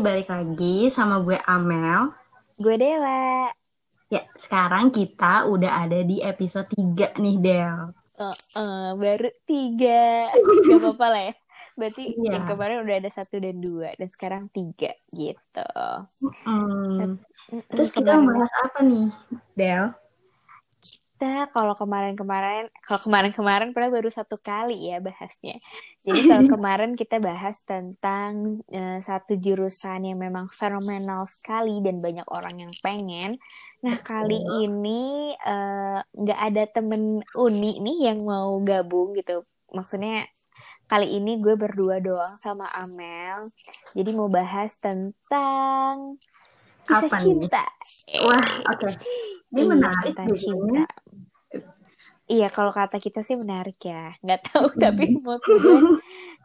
Balik lagi sama gue Amel. Gue Dewa. Ya, sekarang kita udah ada di episode 3 nih, Del. Uh, uh, baru tiga. Gak apa-apa lah ya. Berarti Iya. yang kemarin udah ada satu dan dua. Dan sekarang tiga gitu. Mm-mm, Terus kita membahas apa nih, Del? Kita kalau kemarin-kemarin kalau kemarin-kemarin padahal baru satu kali ya bahasnya. Jadi kalau kemarin kita bahas tentang eh, satu jurusan yang memang fenomenal sekali dan banyak orang yang pengen. Nah kali ini eh, nggak ada temen uni nih yang mau gabung gitu. Maksudnya kali ini gue berdua doang sama Amel. Jadi mau bahas tentang kisah Apa nih? cinta. Wah, oke. Ini Iya, menarik cinta. Iya, kalau kata kita sih menarik ya. Nggak tahu, tapi menurut gue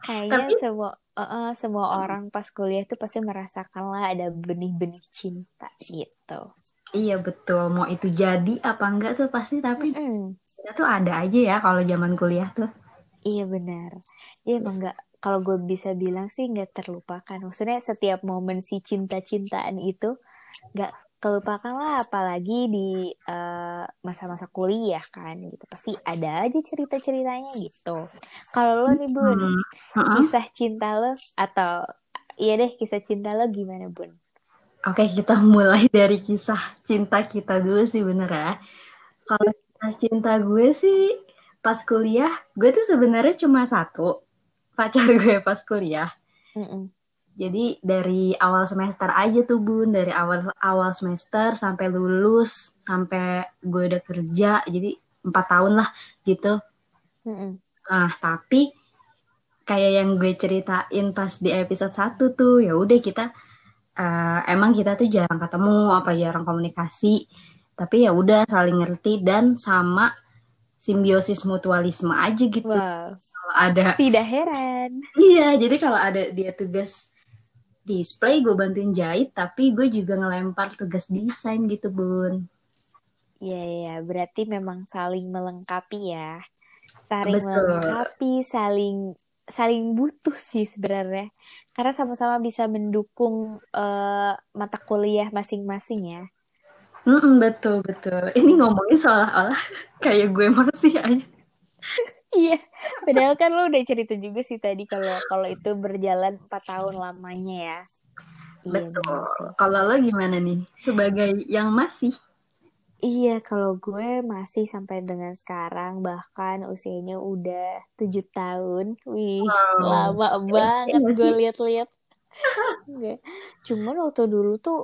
kayaknya Tapi- semua eh, eh, semua orang pas kuliah tuh pasti merasakan lah ada benih-benih cinta gitu. Iya, betul. Mau itu jadi apa enggak tuh pasti, tapi Mm-mm. kita tuh ada aja ya kalau zaman kuliah tuh. Iya benar. Iya emang nggak. Kalau gue bisa bilang sih nggak terlupakan. Maksudnya setiap momen si cinta-cintaan itu nggak kelupakan lah. Apalagi di eh, masa-masa kuliah kan gitu. Pasti ada aja cerita-ceritanya gitu. Kalau lo nih Bun, Hmm. Kisah cinta lo atau iya deh kisah cinta lo gimana bun? Oke, kita mulai dari kisah cinta kita dulu sih bener ya. Kalau kisah cinta gue sih pas kuliah, gue tuh sebenarnya cuma satu pacar gue pas kuliah. Mm-mm. Jadi dari awal semester aja tuh bun, dari awal awal semester sampai lulus, sampai gue udah kerja, jadi empat tahun lah gitu. Mm-mm. Nah, tapi kayak yang gue ceritain pas di episode 1 tuh, ya udah kita eh, emang kita tuh jarang ketemu apa jarang komunikasi, tapi ya udah saling ngerti dan sama simbiosis mutualisme aja gitu. Wow, Kalau ada tidak heran. iya, jadi kalau ada dia tugas display gue bantuin jahit, tapi gue juga ngelempar tugas desain gitu, Bun. Iya ya, berarti memang saling melengkapi ya. Saling Betul. melengkapi, saling saling butuh sih sebenarnya. Karena sama-sama bisa mendukung eh, mata kuliah masing-masing ya. Mm-mm, betul, betul. Ini ngomongin seolah-olah kayak gue masih aja. Iya, padahal kan lo udah cerita juga sih tadi kalau kalau itu berjalan 4 tahun lamanya ya. Iya, Betul. sih. Kalau lo gimana nih? Sebagai yang masih? Iya, kalau gue masih sampai dengan sekarang, bahkan usianya udah tujuh tahun. Wih, Wow. lama banget gue lihat-lihat. Cuman waktu dulu tuh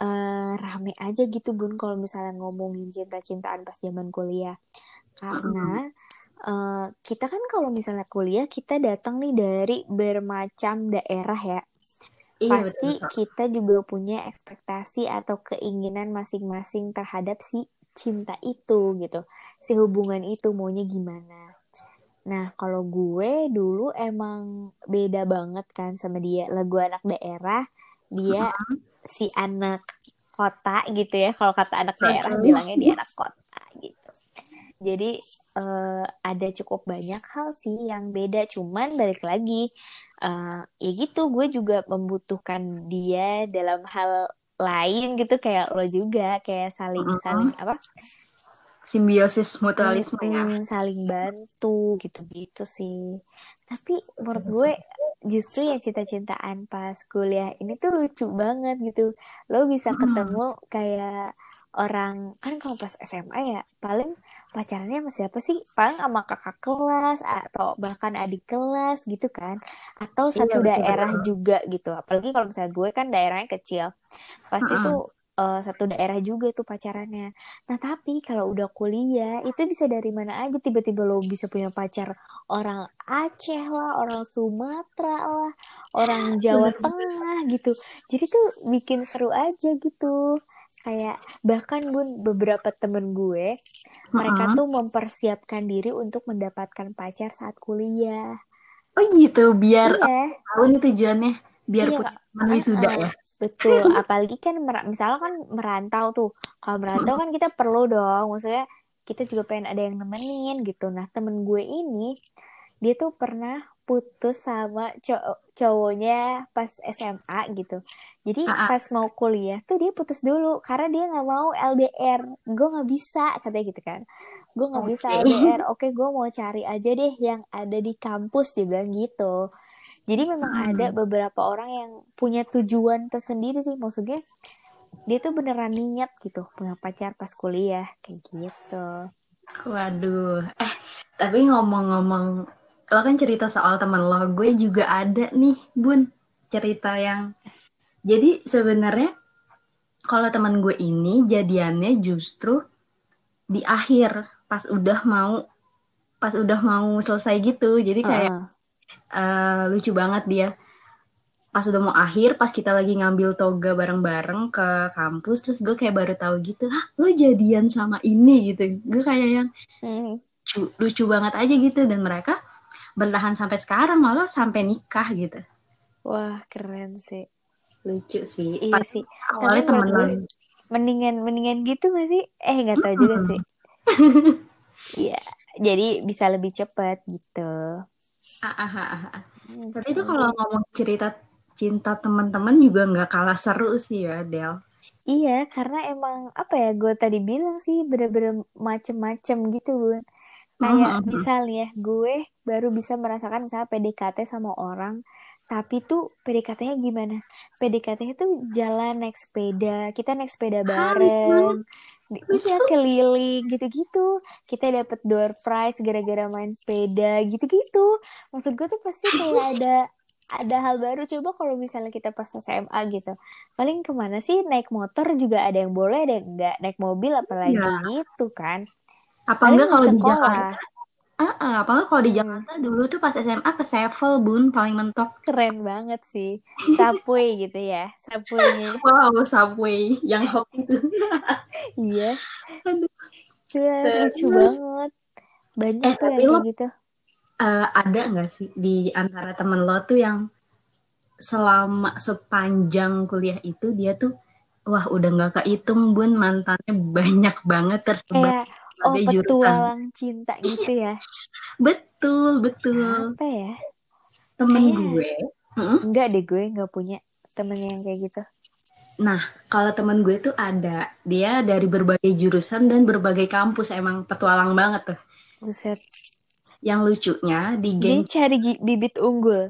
eh, rame aja gitu bun kalau misalnya ngomongin cinta-cintaan pas zaman kuliah. Karena eh, kita kan kalau misalnya kuliah kita datang nih dari bermacam daerah ya Iya, pasti betul. kita juga punya ekspektasi atau keinginan masing-masing terhadap si cinta itu gitu. Si hubungan itu maunya gimana. Nah, kalau gue dulu emang beda banget kan sama dia. Lah gue anak daerah, dia si anak kota gitu ya. Kalau kata anak daerah Oke. bilangnya dia anak kota. Jadi eh, ada cukup banyak hal sih yang beda. Cuman balik lagi, eh, ya gitu gue juga membutuhkan dia dalam hal lain gitu kayak lo juga kayak saling Mm-mm. saling apa Simbiosis mutualisme ya. Saling bantu gitu-gitu sih. Tapi menurut gue justru yang cinta-cintaan pas kuliah ini tuh lucu banget gitu. Lo bisa ketemu kayak orang kan kalau pas SMA ya paling pacarannya sama siapa sih? Paling sama kakak kelas atau bahkan adik kelas gitu kan. Atau Iya, satu daerah betul. juga gitu. Apalagi kalau misalnya gue kan daerahnya kecil. Pasti Mm-mm. tuh eh, satu daerah juga tuh pacarannya. Nah, tapi kalau udah kuliah, itu bisa dari mana aja tiba-tiba lo bisa punya pacar orang Aceh lah, orang Sumatera lah, orang Jawa. Tengah gitu. Jadi tuh bikin seru aja gitu. Kayak bahkan bun beberapa temen gue, mereka Mm-mm. tuh mempersiapkan diri untuk mendapatkan pacar saat kuliah. Oh gitu, biar Iya, tahu nih tujuannya, biar iya, punya wisuda Heeh, ya. betul. Apalagi kan misalnya kan merantau tuh. Kalau merantau kan kita perlu dong. Maksudnya kita juga pengen ada yang nemenin gitu. Nah, temen gue ini dia tuh pernah putus sama cow cowoknya pas SMA gitu. Jadi Ah, ah. pas mau kuliah tuh dia putus dulu karena dia nggak mau LDR. Gue nggak bisa katanya gitu kan. Gue nggak bisa Oke. LDR. Oke, gue mau cari aja deh yang ada di kampus dia bilang gitu. Jadi memang ada Hmm. beberapa orang yang punya tujuan tersendiri sih. Maksudnya dia tuh beneran niat gitu punya pacar pas kuliah kayak gitu. Waduh. Eh, tapi ngomong-ngomong, lo kan cerita soal temen lo, gue juga ada nih, Bun, cerita yang. Jadi sebenarnya kalau teman gue ini jadiannya justru di akhir pas udah mau pas udah mau selesai gitu. Jadi kayak Heeh. eh, lucu banget dia. Pas udah mau akhir, pas kita lagi ngambil toga bareng-bareng ke kampus, terus gue kayak baru tahu gitu, ah lo jadian sama ini gitu. Gue kayak yang Hmm. lucu, lucu banget aja gitu dan mereka bertahan sampai sekarang malah sampai nikah gitu Wah keren sih. lucu sih Iya Pas sih. awalnya temenan gue mendingan mendingan gitu gak sih? Eh nggak tahu juga Mm-mm. sih. Iya. Jadi bisa lebih cepat gitu. Ah, ah, ah, ah, ah. tapi itu Gitu. kalau ngomong cerita cinta teman-teman juga nggak kalah seru sih ya Del Iya, karena emang apa ya gue tadi bilang sih bener-bener macem-macem gitu bun. Kayak Mhm. misalnya gue baru bisa merasakan misalnya PDKT sama orang, tapi tuh PDKT-nya gimana? PDKT-nya tuh jalan naik sepeda, kita naik sepeda bareng, iya keliling gitu-gitu. Kita dapet door prize gara-gara main sepeda gitu-gitu. Maksud gue tuh pasti kayak ada ada hal baru coba kalau misalnya kita pas SMA gitu paling ke mana sih naik motor juga ada yang boleh ada yang enggak naik mobil apalagi Iya. gitu kan apa enggak kalau di sekolah. Jakarta? Ah, ah, apa enggak kalau di Hmm, Jakarta dulu tuh pas SMA ke Sevel bun paling mentok. Keren banget sih. Subway gitu ya subwaynya wow Subway. Yang hot itu. Iya. Aduh. Lucu banget. Banyak eh tuh yang lo gitu. eh, ada nggak sih di antara temen lo tuh yang selama sepanjang kuliah itu dia tuh wah udah nggak kehitung bun mantannya banyak banget tersebar kayak oh di jurusan petualang cinta gitu ya? Betul betul. Siapa ya? Temen kayaknya gue. Mm, enggak deh gue nggak punya temen yang kayak gitu. Nah kalau temen gue tuh ada. Dia dari berbagai jurusan dan berbagai kampus. Emang petualang banget tuh. Buset. Yang lucunya di dia geng cari gi- bibit unggul?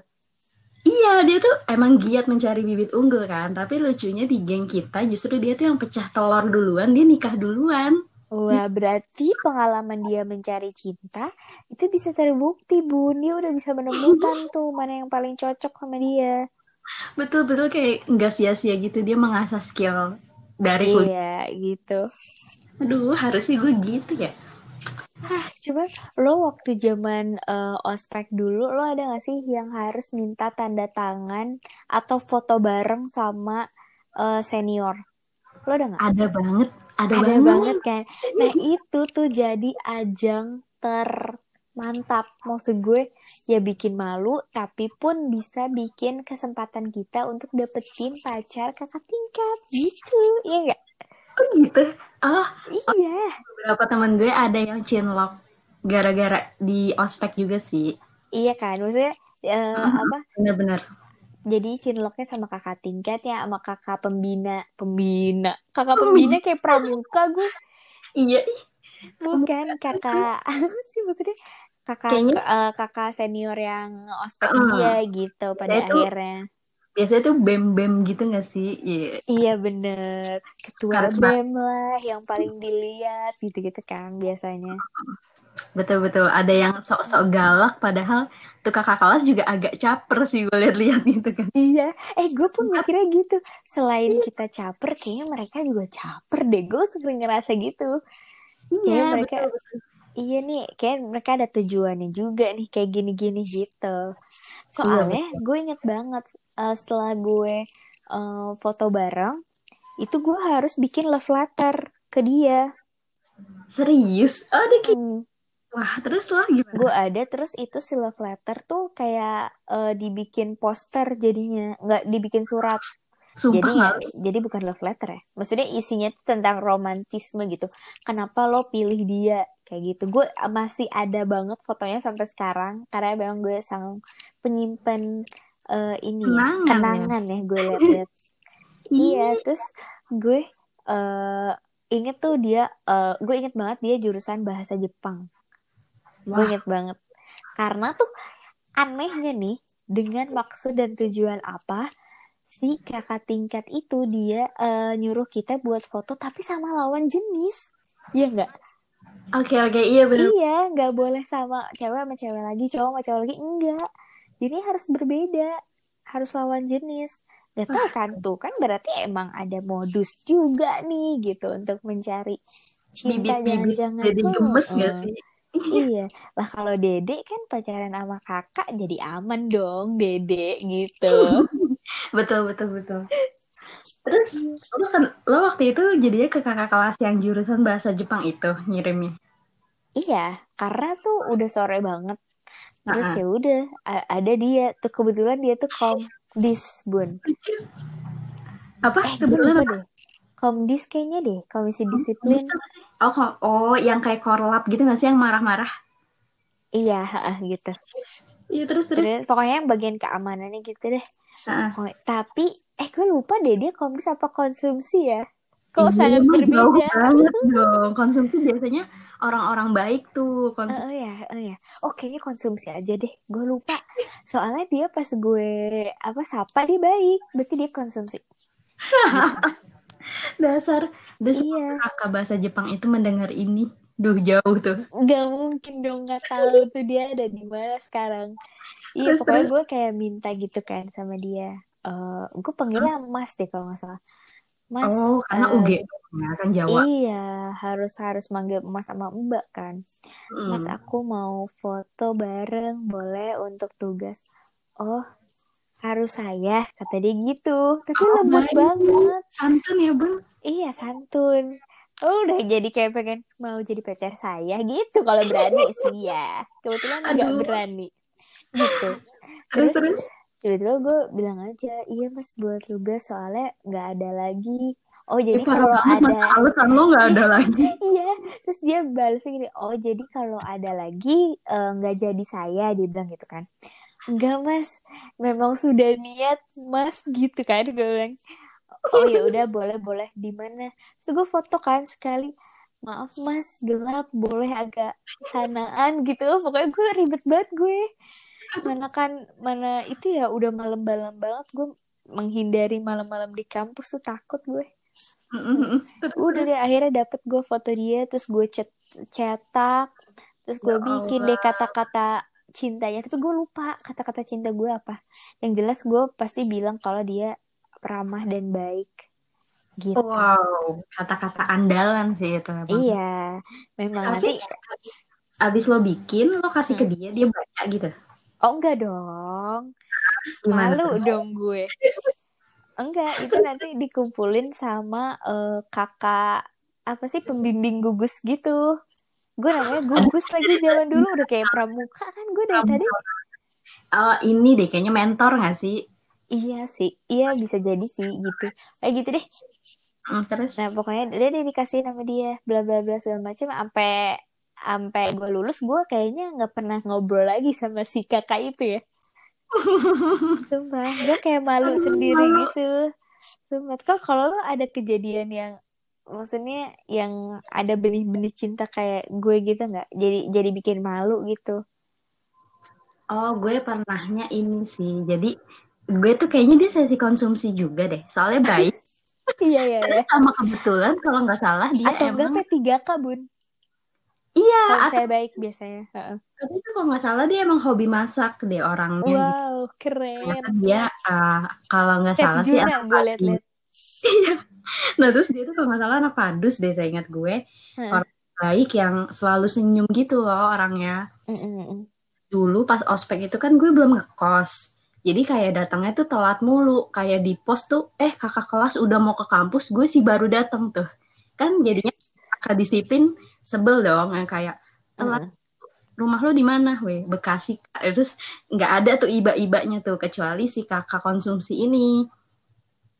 Iya dia tuh emang giat mencari bibit unggul kan. Tapi lucunya di geng kita justru dia tuh yang pecah telur duluan. Dia nikah duluan Wah, berarti pengalaman dia mencari cinta itu bisa terbukti, Bun. Dia udah bisa menemukan tuh mana yang paling cocok sama dia. betul-betul kayak nggak sia-sia gitu dia mengasah skill dari kuliah Iya, gitu. aduh harusnya gue gitu ya Hah, coba lo waktu zaman eh, ospek dulu, lo ada gak sih yang harus minta tanda tangan atau foto bareng sama eh, senior? Lo ada nggak? ada banget ada, Ada banget banget kan? Nah itu tuh jadi ajang termantap. Maksud gue ya bikin malu, tapi pun bisa bikin kesempatan kita untuk dapetin pacar kakak tingkat gitu. Iya nggak? oh gitu oh Iya. beberapa teman gue ada yang chinlock gara-gara di ospek juga sih Iya kan? Maksudnya eh, apa? bener-bener Jadi cinloknya sama kakak tingkat ya, sama kakak pembina. Pembina. Kakak pembina kayak pramuka gue. iya Bukan kakak. Sih maksudnya? Kakak Kayaknya- eh, kakak senior yang ospek Heeh. dia gitu pada Dia tuh- akhirnya. biasanya tuh bem-bem gitu gak sih iya Iya bener. Ketua Karena- BEM lah yang paling dilihat gitu-gitu kan biasanya. betul-betul ada yang sok-sok galak padahal tuh kakak kelas juga agak caper sih gue lihat-lihat gitu kan Iya. Eh gue pun mikirnya gitu. Selain kita caper, kayaknya mereka juga caper deh. Gue sering ngerasa gitu. Kayaknya iya mereka, betul, betul. iya nih, kayak mereka ada tujuannya juga nih kayak gini-gini gitu. Iya, Soalnya gue inget banget eh, setelah gue eh, foto bareng, itu gue harus bikin love letter ke dia. serius oh Hmm. Wah terus lo gimana? Gue ada terus itu si love letter tuh kayak eh, dibikin poster jadinya. Nggak dibikin surat. Sumpah jadi nggak? jadi bukan love letter ya. Maksudnya isinya tuh tentang romantisme gitu. Kenapa lo pilih dia? Kayak gitu. Gue masih ada banget fotonya sampai sekarang. Karena memang gue sang penyimpan uh, ini ya, Kenangan ya? kenangan ya, gue lihat-lihat iya. Terus gue uh, inget tuh dia uh, gue inget banget dia jurusan bahasa Jepang gue Wah, inget banget. Karena tuh anehnya nih dengan maksud dan tujuan apa si kakak tingkat itu dia uh, nyuruh kita buat foto tapi sama lawan jenis. Ya enggak oke oke. Iya benar. iya nggak boleh sama cewek sama cewek lagi cowok sama cowok lagi enggak jadi harus berbeda harus lawan jenis. Gak tau kan tuh kan berarti emang ada modus juga nih gitu untuk mencari cinta. Jangan-jangan jadi gemes gak sih? Iya. Lah kalau dede kan pacaran sama kakak jadi aman dong dede gitu. Betul betul betul. Terus lo kan lo waktu itu jadinya ke kakak kelas yang jurusan bahasa Jepang itu ngirimnya. iya karena tuh udah sore banget. Terus Nah, ya udah ada dia. Tuh kebetulan dia tuh komdis bun apa? Eh kebetulan apa? deh komdis kayaknya deh komisi disiplin Oh, oh, yang kayak korlap gitu gak sih yang marah-marah? iya gitu Iya terus terus. Pokoknya yang bagian keamanannya gitu deh Heeh. Pokoknya- tapi eh gue lupa deh dia komdis apa konsumsi ya kok Iya, sangat berbeda banget dong. Konsumsi biasanya orang-orang baik tuh Oh, konsumsi. oh ya, oh ya. Oh kayaknya konsumsi aja deh. Gue lupa. Soalnya dia pas gue apa sapa dia baik. Berarti dia konsumsi. Dasar, dasar Iya. kakak bahasa Jepang itu mendengar ini. Duh jauh tuh. Gak mungkin dong nggak tahu tuh dia ada di mana sekarang. Iya pokoknya gue kayak minta gitu kan sama dia. Eh gue panggilnya Mas deh kalau nggak salah. Mas. Oh, karena eh, UG ya, kan Jawa. Iya, harus harus manggil Mas sama Mbak kan. Mas Hmm. aku mau foto bareng, boleh untuk tugas. Oh, harus saya, kata dia gitu. Tapi Oh, lembut baik. banget. Santun ya, Bun. Iya, santun. Oh, udah jadi kayak pengen mau jadi pacar saya gitu kalau berani sih ya. Kebetulan nggak berani. Gitu. Terus, tiba-tiba gue bilang aja, iya mas buat tugas soalnya nggak ada lagi. Oh jadi Eh, parah kalau ada alasan lo gak ada lagi. Iya, terus dia balasnya gini, oh jadi kalau ada lagi eh, nggak jadi saya, dia bilang gitu kan. Enggak mas, memang sudah niat mas gitu kan, gue bilang. Oh ya udah boleh boleh di mana? Terus gue foto kan sekali. Maaf mas, gelap, boleh agak sanaan gitu. Pokoknya gue ribet banget gue. Mana kan, mana itu ya udah malam-malam banget gue menghindari malam-malam di kampus tuh takut gue udah deh akhirnya dapet gue foto dia terus gue cet cetak terus gue Ya bikin deh kata-kata cintanya tapi gue lupa kata-kata cinta gue apa yang jelas gue pasti bilang kalau dia ramah dan baik gitu Wow, kata-kata andalan sih itu. emang. iya memang Tapi nanti abis lo bikin, lo kasih ke Hmm. dia, dia baca gitu. oh enggak dong Gimana malu dong gue enggak itu nanti dikumpulin sama eh, kakak apa sih pembimbing gugus gitu gue namanya gugus lagi zaman dulu udah kayak pramuka kan gue dari tadi. Oh, ini deh kayaknya mentor gak sih? iya sih iya bisa jadi sih gitu. Kayak gitu deh. Hmm, terus? nah pokoknya dia, dia dikasih nama dia bla bla bla segala macam sampai sampai gue lulus gue kayaknya nggak pernah ngobrol lagi sama si kakak itu ya. Sumpah gue kayak malu sendiri gitu. Sumpah. Kok kalau lo ada kejadian yang maksudnya yang ada benih-benih cinta kayak gue gitu nggak jadi jadi bikin malu gitu Oh, gue pernahnya ini sih. Jadi, gue tuh kayaknya dia sesi konsumsi juga deh. Soalnya baik. iya iya Terus iya sama kebetulan kalau nggak salah dia atau enggak emang P3K bun iya kalau atau saya baik biasanya Heeh. tapi itu kalau nggak salah dia emang hobi masak deh orangnya gitu. wow keren Ternyata dia uh, kalau nggak salah sih Juna anak gue padus. liat-liat Nah terus dia tuh kalau nggak salah anak padus deh saya ingat gue Heeh. orang baik yang selalu senyum gitu loh orangnya. Mm, mm, mm. Dulu pas ospek itu kan gue belum ngekos. Jadi kayak datangnya tuh telat mulu. Kayak di pos tuh, eh kakak kelas udah mau ke kampus, gue sih baru datang tuh. Kan jadinya kakak disiplin sebel dong yang kayak telat Mm. rumah lo di mana, weh Bekasi. Terus nggak ada tuh iba-ibanya tuh kecuali si kakak konsumsi ini.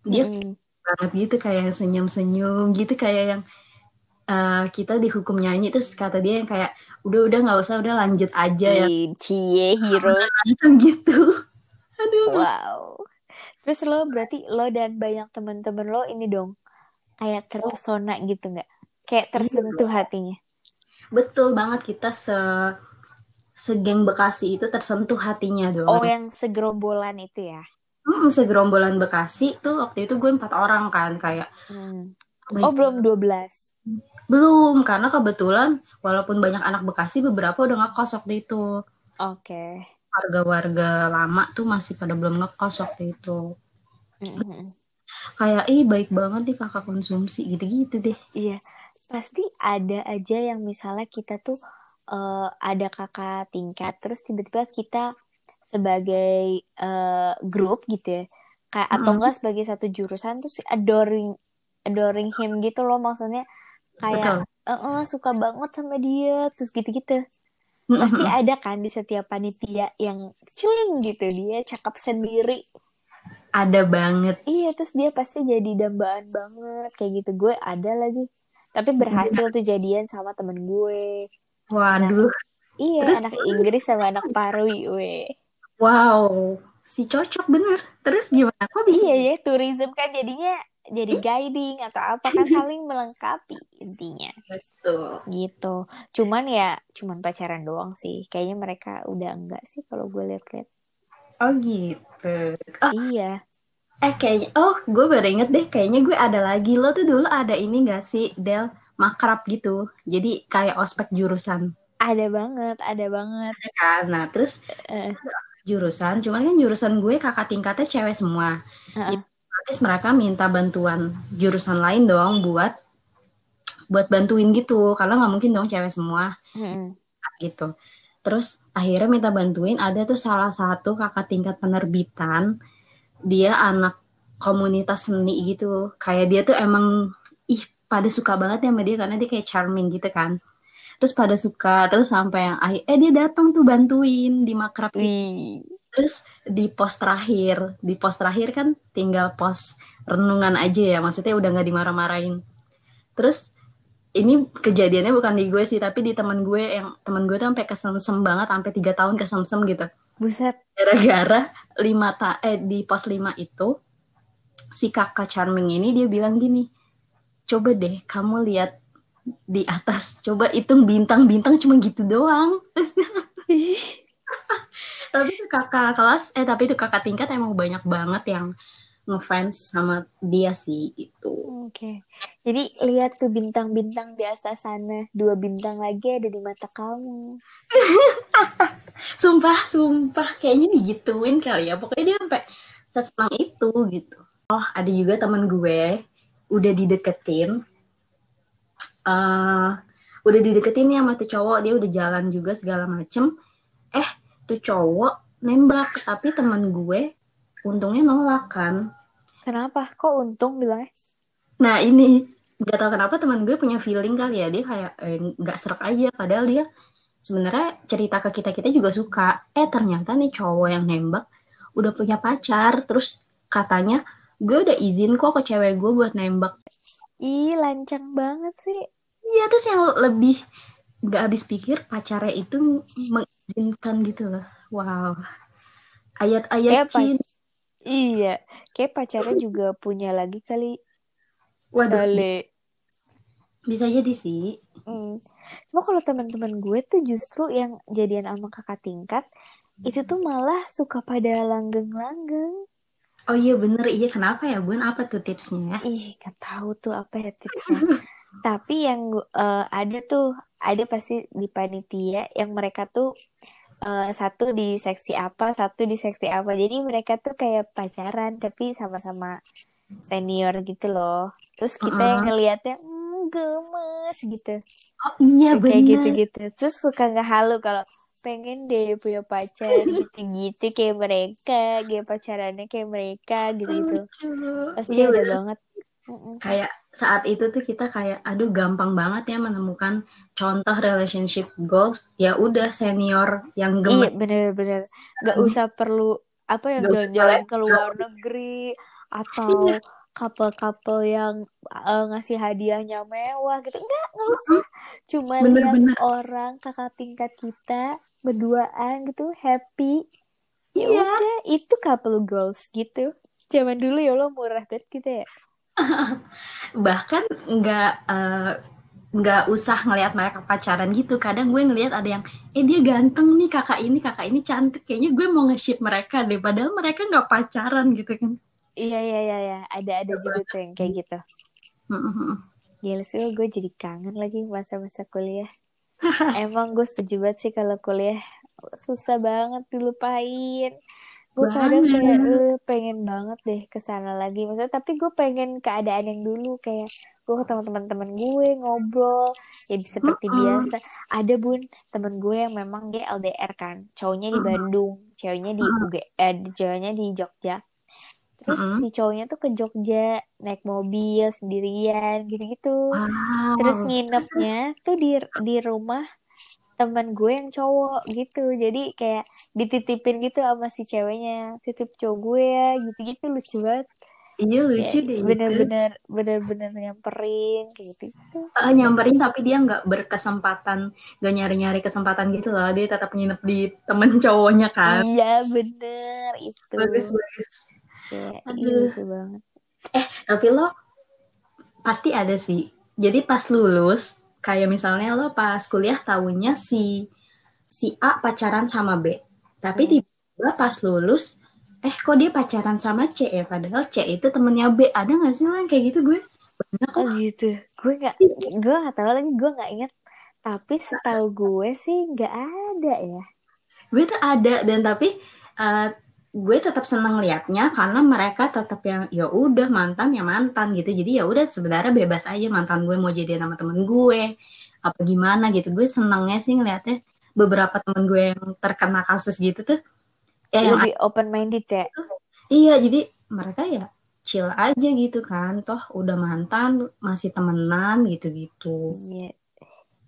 dia mm banget gitu kayak senyum-senyum gitu kayak yang uh, kita dihukum nyanyi terus kata dia yang kayak udah udah nggak usah udah lanjut aja ya. Cie hero. Gitu. Aduh. Wow. Terus lo berarti lo dan banyak teman-teman lo ini dong kayak terpesona gitu nggak? Kayak tersentuh iya. hatinya. Betul banget kita se segeng Bekasi itu tersentuh hatinya dong. Oh, yang segerombolan itu ya? Hmm, segerombolan Bekasi tuh waktu itu gue empat orang kan kayak. Hmm. Oh, belum dua belas Belum, karena kebetulan walaupun banyak anak Bekasi beberapa udah ngekos waktu itu. Oke. Okay. Warga-warga lama tuh masih pada belum ngekos waktu itu. Mm-hmm. Kayak ih baik banget nih kakak konsumsi gitu-gitu deh. Iya. Pasti ada aja yang misalnya kita tuh uh, ada kakak tingkat terus tiba-tiba kita sebagai uh, grup gitu ya. Kayak mm -hmm. atau enggak sebagai satu jurusan terus adoring adoring him gitu loh maksudnya kayak uh, uh, suka banget sama dia terus gitu-gitu. Pasti ada kan di setiap panitia yang celing gitu dia cakep sendiri. Ada banget. Iya terus dia pasti jadi dambaan banget kayak gitu. Gue ada lagi. Tapi berhasil tuh jadian sama temen gue. Waduh. iya, Terus, anak Inggris sama anak Parwi, we. Wow, si cocok bener. Terus gimana? Kok bisa? Iya ya, tourism kan jadinya jadi guiding atau apa kan saling melengkapi intinya. Betul. Gitu. Cuman ya, cuman pacaran doang sih. Kayaknya mereka udah enggak sih kalau gue lihat-lihat. Oh gitu. Oh, iya. Eh kayaknya, oh gue baru inget deh, kayaknya gue ada lagi. Lo tuh dulu ada ini gak sih, Del? makrab gitu. Jadi kayak ospek jurusan. Ada banget, ada banget. Kan, nah terus uh. Jurusan, cuman kan jurusan gue kakak tingkatnya cewek semua. Uh -uh. Terus mereka minta bantuan jurusan lain dong buat buat bantuin gitu, karena nggak mungkin dong cewek semua. Uh Gitu. Terus akhirnya minta bantuin, ada tuh salah satu kakak tingkat penerbitan, dia anak komunitas seni gitu. Kayak dia tuh emang ih pada suka banget ya sama dia karena dia kayak charming gitu kan terus pada suka terus sampai yang akhir eh dia datang tuh bantuin di makrab ini. Terus di pos terakhir di pos terakhir kan tinggal pos renungan aja ya maksudnya udah nggak dimarah-marahin. Terus ini kejadiannya bukan di gue sih tapi di teman gue yang teman gue tuh sampai kesemsem banget sampai tiga tahun kesemsem gitu. Buset. Gara-gara lima ta eh di pos lima itu si kakak charming ini dia bilang gini coba deh kamu lihat di atas. Coba hitung bintang-bintang cuma gitu doang. Tapi itu kakak kelas eh tapi itu kakak tingkat emang banyak banget yang ngefans sama dia sih itu oke. Okay. jadi lihat tuh bintang-bintang di atas sana. Dua bintang lagi ada di mata kamu. Sumpah sumpah. Kayaknya digituin kali ya. Pokoknya dia sampai sesenang itu gitu. Oh ada juga teman gue. Udah dideketin uh, udah dideketin ya sama tuh cowok dia udah jalan juga segala macem. Eh tuh cowok nembak tapi teman gue untungnya nolak kan. Kenapa? Kok untung bilangnya? Nah ini nggak tahu kenapa teman gue punya feeling kali ya dia kayak eh, nggak serak aja padahal dia sebenarnya cerita ke kita kita juga suka. Eh ternyata nih cowok yang nembak udah punya pacar terus katanya gue udah izin kok ke cewek gue buat nembak ih lancang banget sih. Iya terus yang lebih nggak habis pikir pacarnya itu mengizinkan gitu loh. Wow. Ayat-ayat cinta. Iya kayak pacarnya juga punya lagi kali. Waduh. Kali. bisa jadi sih. Hmm. cuma kalau teman-teman gue tuh justru yang jadian sama kakak tingkat itu tuh malah suka pada langgeng-langgeng Oh iya bener, iya kenapa ya Bun? Apa tuh tipsnya? Ih, gak tahu tuh apa ya tipsnya. Tapi yang uh, ada tuh, ada pasti di panitia yang mereka tuh uh, satu di seksi apa, satu di seksi apa. Jadi mereka tuh kayak pacaran tapi sama-sama senior gitu loh. Terus kita uh -uh. yang ngeliatnya, mm, gemes gitu. Oh iya bener. Kayak gitu-gitu. Terus suka nggak halu kalau pengen deh punya pacar gitu-gitu kayak mereka kayak pacarannya kayak mereka gitu-gitu. Pasti iya, ada banget. Kayak saat itu tuh kita kayak aduh gampang banget ya menemukan contoh relationship goals. Ya udah senior yang gemes. iya bener-bener nggak usah perlu apa yang jalan-jalan ke luar negeri atau iya. couple-couple yang uh, ngasih hadiahnya mewah gitu. Enggak nggak usah. Cuma lihat orang kakak tingkat kita berduaan gitu happy. Ya iya. udah itu couple goals gitu. Zaman dulu ya lo murah banget gitu ya. Bahkan nggak uh, nggak usah ngelihat mereka pacaran gitu. Kadang gue ngelihat ada yang eh dia ganteng nih kakak ini kakak ini cantik. Kayaknya gue mau nge-ship mereka deh padahal mereka nggak pacaran gitu kan. Iya iya iya ya. ada ada juga tuh yang kayak gitu. Gila sih gue jadi kangen lagi masa-masa kuliah emang gue setuju banget sih kalau kuliah susah banget dilupain. Gue kadang kayak uh, pengen banget deh ke sana lagi. Maksudnya tapi gue pengen keadaan yang dulu kayak gue ketemu teman-teman gue ngobrol jadi seperti uh -uh. biasa. Ada bun temen gue yang memang dia LDR kan cowoknya di Bandung ceweknya di UG eh ceweknya di Jogja terus uh -huh. si cowoknya tuh ke Jogja naik mobil sendirian gitu-gitu. Wow. terus nginepnya tuh di di rumah teman gue yang cowok gitu. Jadi kayak dititipin gitu sama si ceweknya titip cowok gue ya gitu-gitu. Lucu banget. Iya lucu ya, deh bener-bener gitu. bener-bener nyamperin kayak gitu. Uh, nyamperin tapi dia nggak berkesempatan nggak nyari-nyari kesempatan gitu loh. Dia tetap nginep di temen cowoknya kan. Iya bener itu. Bagus bagus Aduh. lucu banget. Eh tapi lo pasti ada sih. Jadi pas lulus kayak misalnya lo pas kuliah tahunya si si A pacaran sama B. Tapi hmm. tiba-tiba pas lulus eh kok dia pacaran sama C ya? Padahal C itu temennya B. Ada gak sih lah kayak gitu gue? Banyak oh, gitu. Gue nggak gue nggak tahu lagi gue nggak inget tapi setahu gue sih nggak ada ya. Gue tuh ada dan tapi uh, gue tetap seneng liatnya karena mereka tetap yang ya udah mantan ya mantan gitu. Jadi ya udah sebenarnya bebas aja mantan gue mau jadi nama temen gue apa gimana gitu. Gue senengnya sih ngeliatnya beberapa temen gue yang terkena kasus gitu tuh ya lebih yang open minded ya? Iya jadi mereka ya chill aja gitu kan. Toh udah mantan masih temenan gitu gitu iya.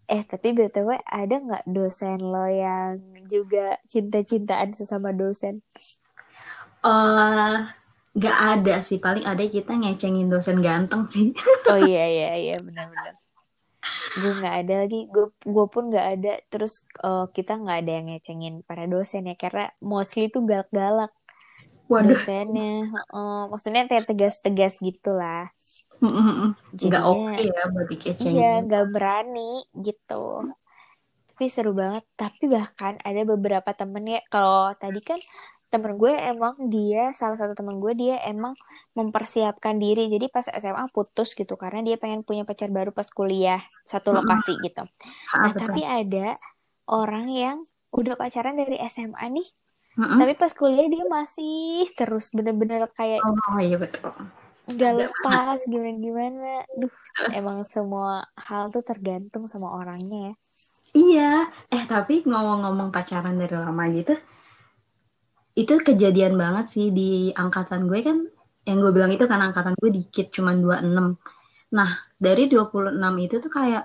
Eh tapi btw ada nggak dosen lo yang juga cinta-cintaan sesama dosen? Uh, nggak ada sih. Paling ada kita ngecengin dosen ganteng sih. Oh iya iya iya benar-benar. Gue nggak ada lagi. Gue gue pun nggak ada. Terus uh, kita nggak ada yang ngecengin para dosen ya karena mostly tuh galak-galak Waduh. dosennya. Uh, maksudnya kayak tegas-tegas gitulah. Nggak oke okay ya buat dikecengin. iya nggak berani gitu. Tapi seru banget. Tapi bahkan ada beberapa temen ya kalau tadi kan temen gue emang dia salah satu temen gue dia emang mempersiapkan diri. Jadi pas SMA putus gitu karena dia pengen punya pacar baru pas kuliah satu lokasi gitu. Nah tapi ada orang yang udah pacaran dari SMA nih mm-hmm. tapi pas kuliah dia masih terus bener-bener kayak oh iya betul. nggak lepas gimana gimana duh emang semua hal tuh tergantung sama orangnya ya. Iya. Eh tapi ngomong-ngomong pacaran dari lama gitu itu kejadian banget sih di angkatan gue kan yang gue bilang itu kan angkatan gue dikit cuma 26 nah dari 26 itu tuh kayak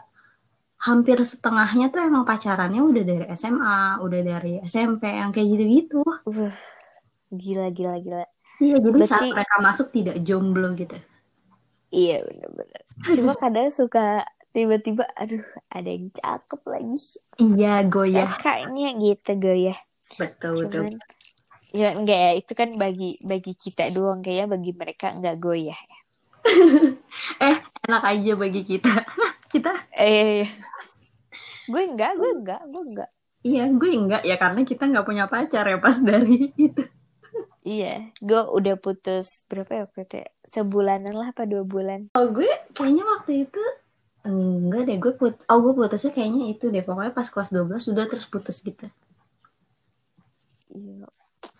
hampir setengahnya tuh emang pacarannya udah dari SMA udah dari SMP yang kayak gitu-gitu. Uh, gila gila gila. Iya jadi Berarti... saat mereka masuk tidak jomblo gitu. Iya bener-bener. Cuma kadang suka tiba-tiba aduh ada yang cakep lagi. Iya goyah. Kayaknya gitu goyah. Betul Cuman, betul ya enggak ya. Itu kan bagi bagi kita doang. Kayaknya bagi mereka enggak goyah ya. Eh enak aja bagi kita. Kita? Eh gue enggak gue enggak gue enggak. Iya gue enggak. Ya karena kita enggak punya pacar ya pas dari itu. Iya gue udah putus berapa ya waktu sebulanan lah apa dua bulan. Oh gue kayaknya waktu itu enggak deh. Gue put oh gue putusnya kayaknya itu deh. Pokoknya pas kelas 12 sudah terus putus gitu. Iya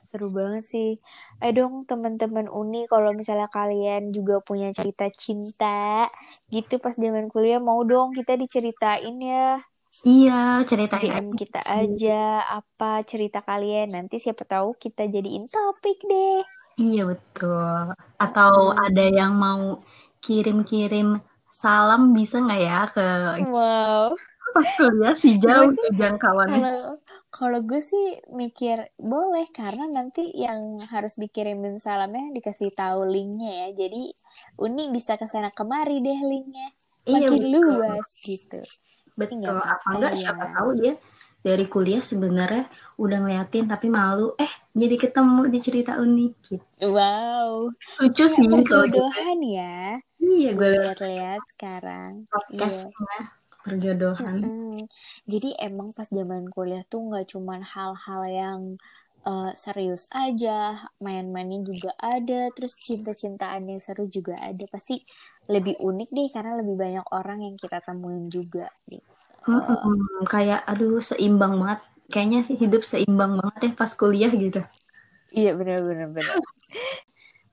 Seru banget sih. Eh dong teman-teman Uni kalau misalnya kalian juga punya cerita cinta gitu pas zaman kuliah mau dong kita diceritain ya. Iya, ceritain DM kita aja apa cerita kalian. Nanti siapa tahu kita jadiin topik deh. Iya betul. Atau hmm. ada yang mau kirim-kirim salam bisa nggak ya ke Wow. Pas kuliah sih jauh jangkauan. Kalau kalau gue sih mikir boleh karena nanti yang harus dikirimin salamnya dikasih tahu linknya ya. Jadi Uni bisa ke sana kemari deh linknya. Iya, makin iya, luas gitu. Betul. Apa, apa enggak ya. siapa tahu dia dari kuliah sebenarnya udah ngeliatin tapi malu. Eh jadi ketemu di cerita unik gitu. Wow. Lucu sih perjodohan ya. Iya gue lihat-lihat sekarang. Podcastnya. iya. Perjodohan mm -hmm. jadi emang pas zaman kuliah tuh nggak cuman hal-hal yang uh, serius aja main-mainnya juga ada terus cinta-cintaan yang seru juga ada pasti lebih unik deh karena lebih banyak orang yang kita temuin juga gitu Hmm, kayak aduh seimbang banget. Kayaknya hidup seimbang banget ya pas kuliah gitu. Iya benar benar benar.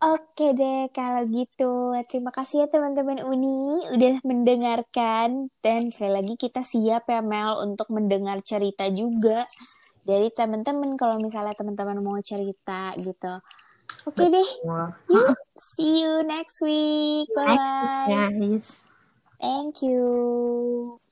Oke deh kalau gitu terima kasih ya teman-teman Uni udah mendengarkan dan sekali lagi kita siap ya Mel untuk mendengar cerita juga dari teman-teman kalau misalnya teman-teman mau cerita gitu. Oke deh. Yuk, see you next week. Bye. Next week, guys. Thank you.